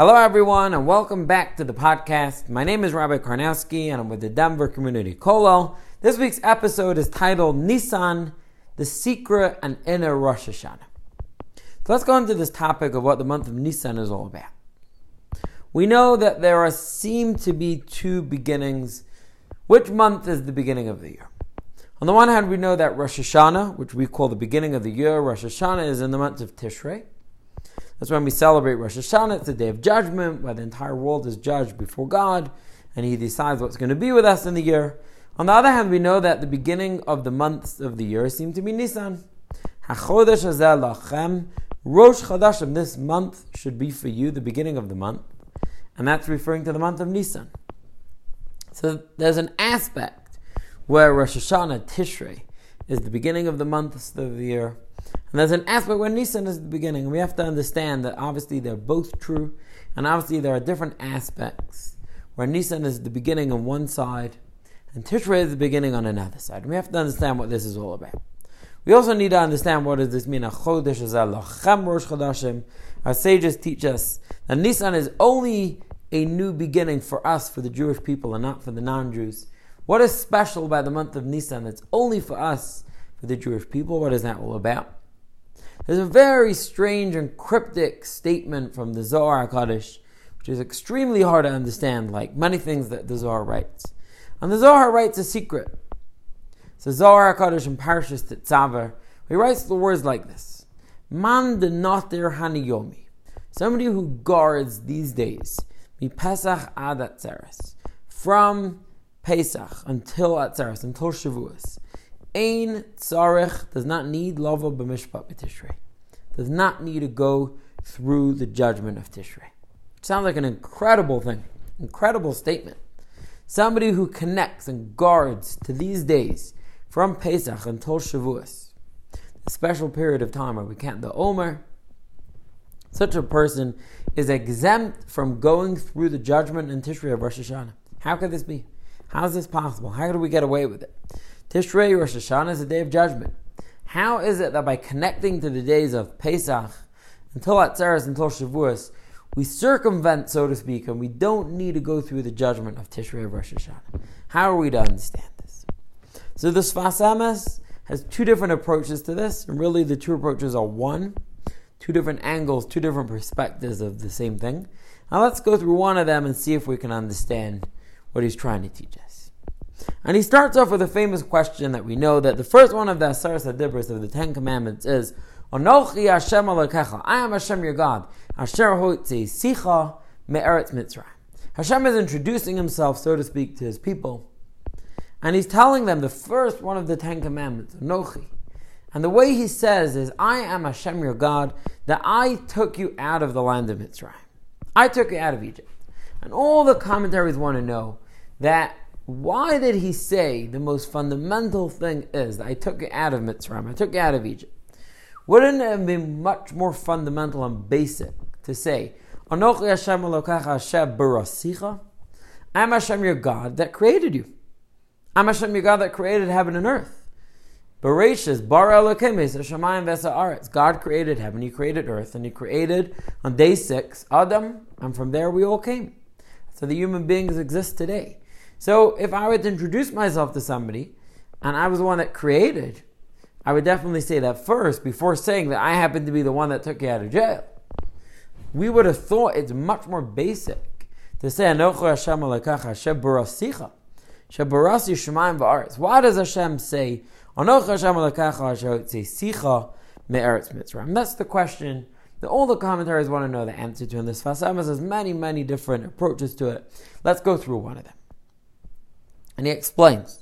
Hello, everyone, and welcome back to the podcast. My name is Rabbi Karnowski, and I'm with the Denver Community Kollel. This week's episode is titled Nisan, the Secret and Inner Rosh Hashanah. So let's go into this topic of what the month of Nisan is all about. We know that there are, seem to be two beginnings. Which month is the beginning of the year? On the one hand, we know that Rosh Hashanah, which we call the beginning of the year, Rosh Hashanah is in the month of Tishrei. That's when we celebrate Rosh Hashanah. It's the day of judgment, where the entire world is judged before God, and He decides what's going to be with us in the year. On the other hand, we know that the beginning of the months of the year seem to be Nisan. HaChodesh lachem, Rosh Chodashim. This month should be for you, the beginning of the month, and that's referring to the month of Nisan. So there's an aspect where Rosh Hashanah, Tishrei, is the beginning of the months of the year and there's an aspect where Nisan is the beginning. We have to understand that obviously they're both true, and obviously there are different aspects where Nisan is the beginning on one side, and Tishrei is the beginning on another side. We have to understand what this is all about. We also need to understand what does this mean. Our sages teach us that Nisan is only a new beginning for us, for the Jewish people, and not for the non-Jews. What is special about the month of Nisan that's only for us, for the Jewish people? What is that all about? There's a very strange and cryptic statement from the Zohar HaKadosh, which is extremely hard to understand, like many things that the Zohar writes. And the Zohar writes a secret. So Zohar HaKadosh in Parshas Tetzaveh, he writes the words like this: Man de noter haniyomi, somebody who guards these days, mi Pesach ad Atzeres, from Pesach until Atzeres, until Shavuos. Ein tzarech does not need lava b'mishpat b'tishrei. Does not need to go through the judgment of Tishrei. Sounds like an incredible thing, incredible statement. Somebody who connects and guards to these days from Pesach until Shavuos, the special period of time where we count the Omer. Such a person is exempt from going through the judgment in Tishrei of Rosh Hashanah. How could this be? How is this possible? How do we get away with it? Tishrei Rosh Hashanah is a day of judgment. How is it that by connecting to the days of Pesach until Atzeres, until Shavuos, we circumvent, so to speak, and we don't need to go through the judgment of Tishrei of Rosh Hashanah? How are we to understand this? So the Sfas Emes has two different approaches to this, and really the two approaches are one, two different angles, two different perspectives of the same thing. Now let's go through one of them and see if we can understand what he's trying to teach us. And he starts off with a famous question that we know that the first one of the Asaras Adibris of the Ten Commandments is, Anochi Hashem Alekecha, I am Hashem your God, Asher Hotzi Sicha Me'eretz Mitzrayim. Hashem is introducing himself, so to speak, to his people. And he's telling them the first one of the Ten Commandments, Anochi. And the way he says is, I am Hashem your God, that I took you out of the land of Mitzrayim. I took you out of Egypt. And all the commentaries want to know that why did he say the most fundamental thing is that I took it out of Mitzrayim, I took it out of Egypt? Wouldn't it have been much more fundamental and basic to say, Anochi Hashem Hashem? I'm Hashem your God that created you. I'm Hashem your God that created heaven and earth. Bereshis, Bar Elokim, Shemayim Vesa God created heaven, He created earth, and He created on day six Adam, and from there we all came. So the human beings exist today. So if I were to introduce myself to somebody and I was the one that created, I would definitely say that first before saying that I happen to be the one that took you out of jail. We would have thought it's much more basic to say Shemaim. Why does Hashem say? That's the question that all the commentaries want to know the answer to. And this Sfas Emes has many, many different approaches to it. Let's go through one of them. And he explains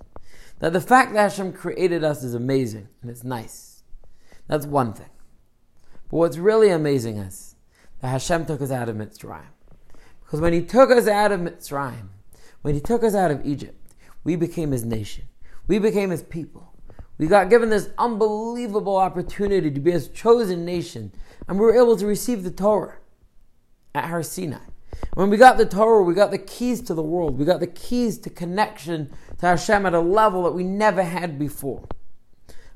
that the fact that Hashem created us is amazing and it's nice. That's one thing. But what's really amazing is that Hashem took us out of Mitzrayim. Because when He took us out of Mitzrayim, when He took us out of Egypt, we became His nation. We became His people. We got given this unbelievable opportunity to be His chosen nation, and we were able to receive the Torah at Har Sinai. When we got the Torah, we got the keys to the world. We got the keys to connection to Hashem at a level that we never had before.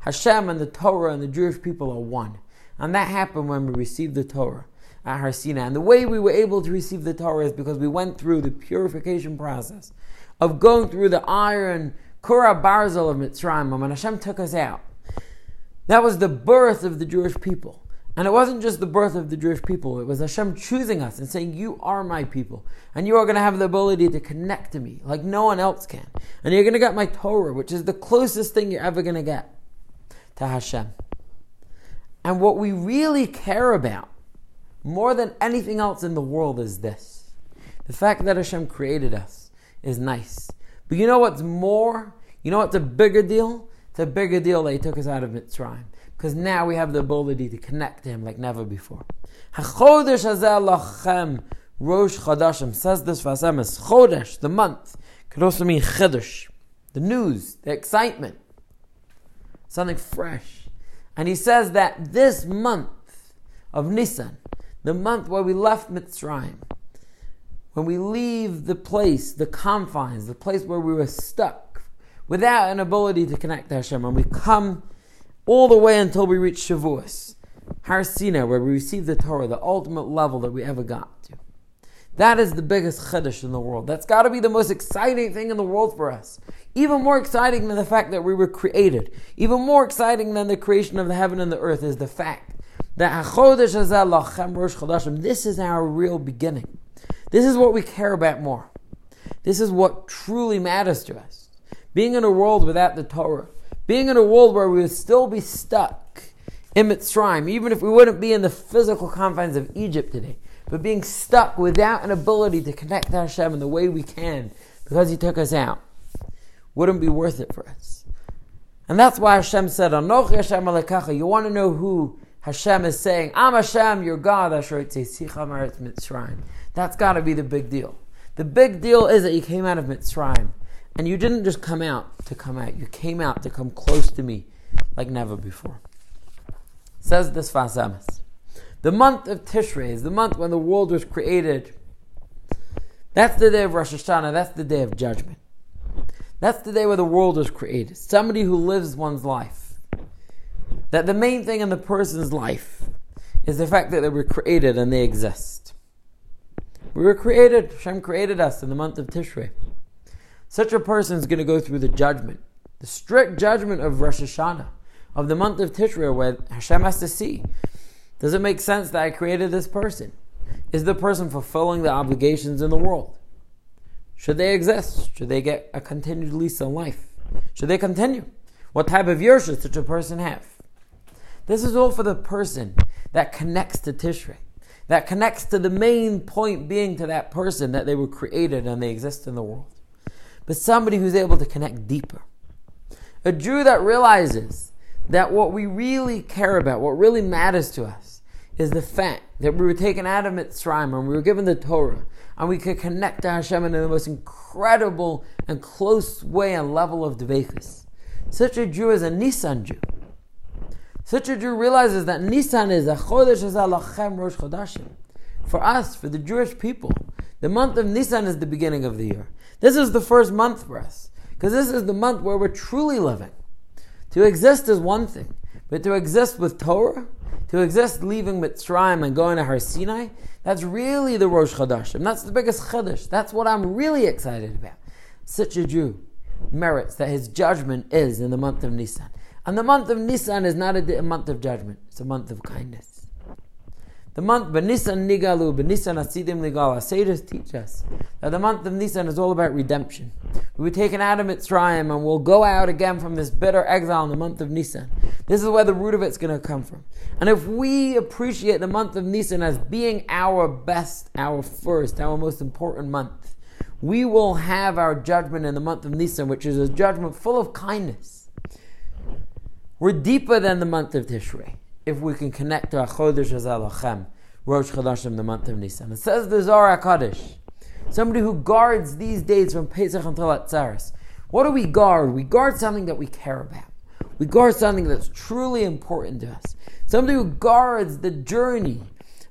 Hashem and the Torah and the Jewish people are one. And that happened when we received the Torah. at Har Sinai. And the way we were able to receive the Torah is because we went through the purification process of going through the iron Kura Barzel of Mitzrayim when Hashem took us out. That was the birth of the Jewish people. And it wasn't just the birth of the Jewish people, it was Hashem choosing us and saying, You are my people. And you are going to have the ability to connect to me like no one else can. And you're going to get my Torah, which is the closest thing you're ever going to get to Hashem. And what we really care about more than anything else in the world is this the fact that Hashem created us is nice. But you know what's more? You know what's a bigger deal? It's a bigger deal that He took us out of Mitzrayim. Because now we have the ability to connect to Him like never before. HaChodesh lachem Rosh Chodashim says this Sfas Emes is Chodesh, the month. Could also mean Chedesh, the news, the excitement, something fresh. And he says that this month of Nisan, the month where we left Mitzrayim, when we leave the place, the confines, the place where we were stuck, without an ability to connect to Hashem, and we come all the way until we reach Shavuos, Har Sinai, where we receive the Torah, the ultimate level that we ever got to. That is the biggest chiddush in the world. That's got to be the most exciting thing in the world for us. Even more exciting than the fact that we were created. Even more exciting than the creation of the heaven and the earth is the fact that this is our real beginning. This is what we care about more. This is what truly matters to us. Being in a world without the Torah, being in a world where we would still be stuck in Mitzrayim, even if we wouldn't be in the physical confines of Egypt today, but being stuck without an ability to connect to Hashem in the way we can because He took us out, wouldn't be worth it for us. And that's why Hashem said, Anoch Hashem You want to know who Hashem is saying, I'm Hashem, your God, Asher Mitzrayim. That's got to be the big deal. The big deal is that you came out of Mitzrayim. And you didn't just come out to come out, you came out to come close to me like never before. Says this Sfas Emes. The month of Tishrei is the month when the world was created. That's the day of Rosh Hashanah, that's the day of judgment. That's the day where the world was created. Somebody who lives one's life. That the main thing in the person's life is the fact that they were created and they exist. We were created, Hashem created us in the month of Tishrei. Such a person is going to go through the judgment, the strict judgment of Rosh Hashanah, of the month of Tishrei, where Hashem has to see does it make sense that I created this person? Is the person fulfilling the obligations in the world? Should they exist? Should they get a continued lease on life? Should they continue? What type of year should such a person have? This is all for the person that connects to Tishrei, that connects to the main point being to that person that they were created and they exist in the world. But somebody who's able to connect deeper. A Jew that realizes that what we really care about, what really matters to us, is the fact that we were taken out of Mitzrayim and we were given the Torah and we could connect to Hashem in the most incredible and close way and level of Dveikus. Such a Jew is a Nisan Jew. Such a Jew realizes that Nisan is a Chodesh Rosh Chodashim. For us, for the Jewish people, the month of Nisan is the beginning of the year. This is the first month for us because this is the month where we're truly living. To exist is one thing, but to exist with Torah, to exist leaving Mitzrayim and going to Har Sinai, that's really the Rosh Chodashim. That's the biggest Chodesh. That's what I'm really excited about. Such a Jew merits that his judgment is in the month of Nisan. And the month of Nisan is not a, a month of judgment, it's a month of kindness. The month Benisan Nigalu, Benisan Asidim Nigal, our sages teach us that the month of Nisan is all about redemption. We were taken out of Mitzrayim and we'll go out again from this bitter exile in the month of Nisan. This is where the root of it's going to come from. And if we appreciate the month of Nisan as being our best, our first, our most important month, we will have our judgment in the month of Nisan, which is a judgment full of kindness. We're deeper than the month of Tishrei if we can connect to Achodesh Azalachem, Rosh Chodashim, the month of Nisan. It says the Zohar HaKadosh, somebody who guards these days from Pesach until Atzaris. What do we guard? We guard something that we care about. We guard something that's truly important to us. Somebody who guards the journey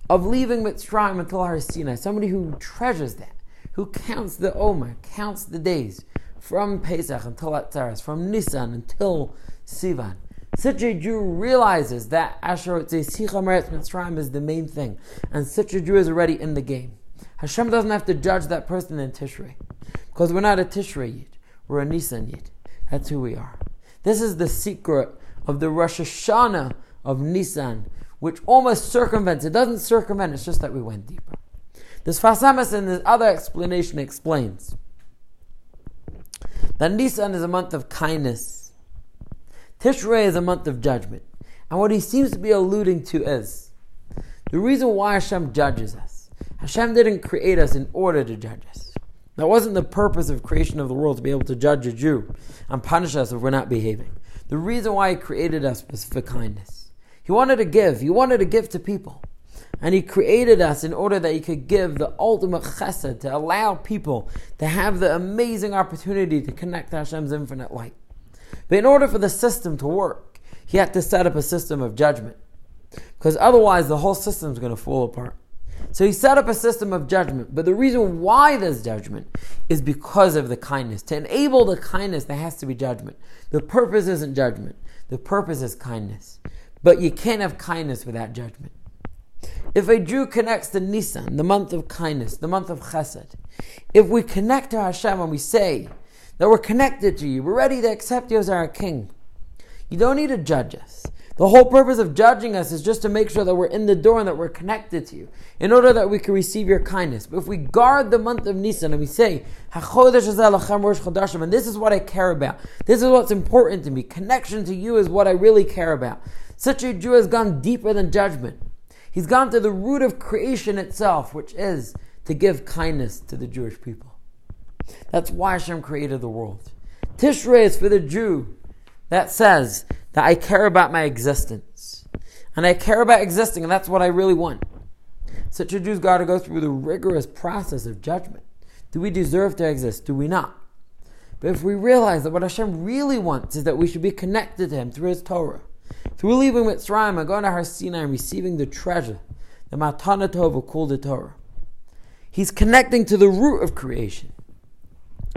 of leaving Mitzrayim until Har Sinai. Somebody who treasures that, who counts the Omer, counts the days from Pesach until Atzaris, from Nisan until Sivan Such a Jew realizes that Asher Mitzrayim is the main thing, and such a Jew is already in the game. Hashem doesn't have to judge that person in Tishrei, because we're not a Tishrei Yid, we're a Nisan Yid. That's who we are. This is the secret of the Rosh Hashanah of Nisan, which almost circumvents. It doesn't circumvent, it's just that we went deeper. This Sfas Emes in this other explanation explains that Nisan is a month of kindness. Tishrei is a month of judgment. And what he seems to be alluding to is the reason why Hashem judges us. Hashem didn't create us in order to judge us. That wasn't the purpose of creation of the world to be able to judge a Jew and punish us if we're not behaving. The reason why he created us was for kindness. He wanted to give. He wanted to give to people. And He created us in order that He could give the ultimate chesed, to allow people to have the amazing opportunity to connect to Hashem's infinite light. But in order for the system to work, He had to set up a system of judgment. Because otherwise, the whole system is going to fall apart. So he set up a system of judgment. But the reason why there's judgment is because of the kindness. To enable the kindness, there has to be judgment. The purpose isn't judgment, the purpose is kindness. But you can't have kindness without judgment. If a Jew connects to Nisan, the month of kindness, the month of chesed, if we connect to Hashem and we say that we're connected to you, we're ready to accept you as our king, you don't need to judge us. The whole purpose of judging us is just to make sure that we're in the door and that we're connected to you, in order that we can receive your kindness. But if we guard the month of Nisan and we say, and this is what I care about, this is what's important to me, connection to you is what I really care about. Such a Jew has gone deeper than judgment. He's gone to the root of creation itself, which is to give kindness to the Jewish people. That's why Hashem created the world. Tishrei is for the Jew that says that I care about my existence. And I care about existing, and that's what I really want. Such a Jew's got to go through the rigorous process of judgment. Do we deserve to exist? Do we not? But if we realize that what Hashem really wants is that we should be connected to Him through His Torah, through leaving Mitzrayim and going to Har Sinai and receiving the treasure, the Matana Tova called the Torah. He's connecting to the root of creation.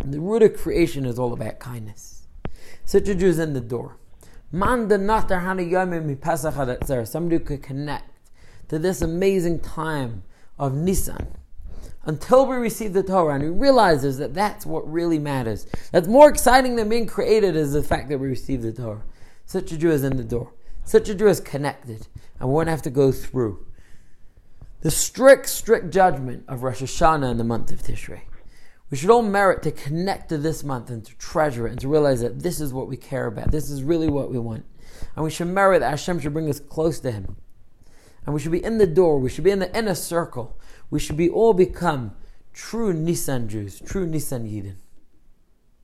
The root of creation is all about kindness. Such a Jew is in the door. Somebody who could connect to this amazing time of Nisan until we receive the Torah and he realizes that that's what really matters. That's more exciting than being created is the fact that we receive the Torah. Such a Jew is in the door. Such a Jew is connected, and won't have to go through the strict, strict judgment of Rosh Hashanah in the month of Tishrei. We should all merit to connect to this month and to treasure it and to realize that this is what we care about. This is really what we want. And we should merit that Hashem should bring us close to Him. And we should be in the door. We should be in the inner circle. We should be all become true Nissan Jews, true Nissan Yidden.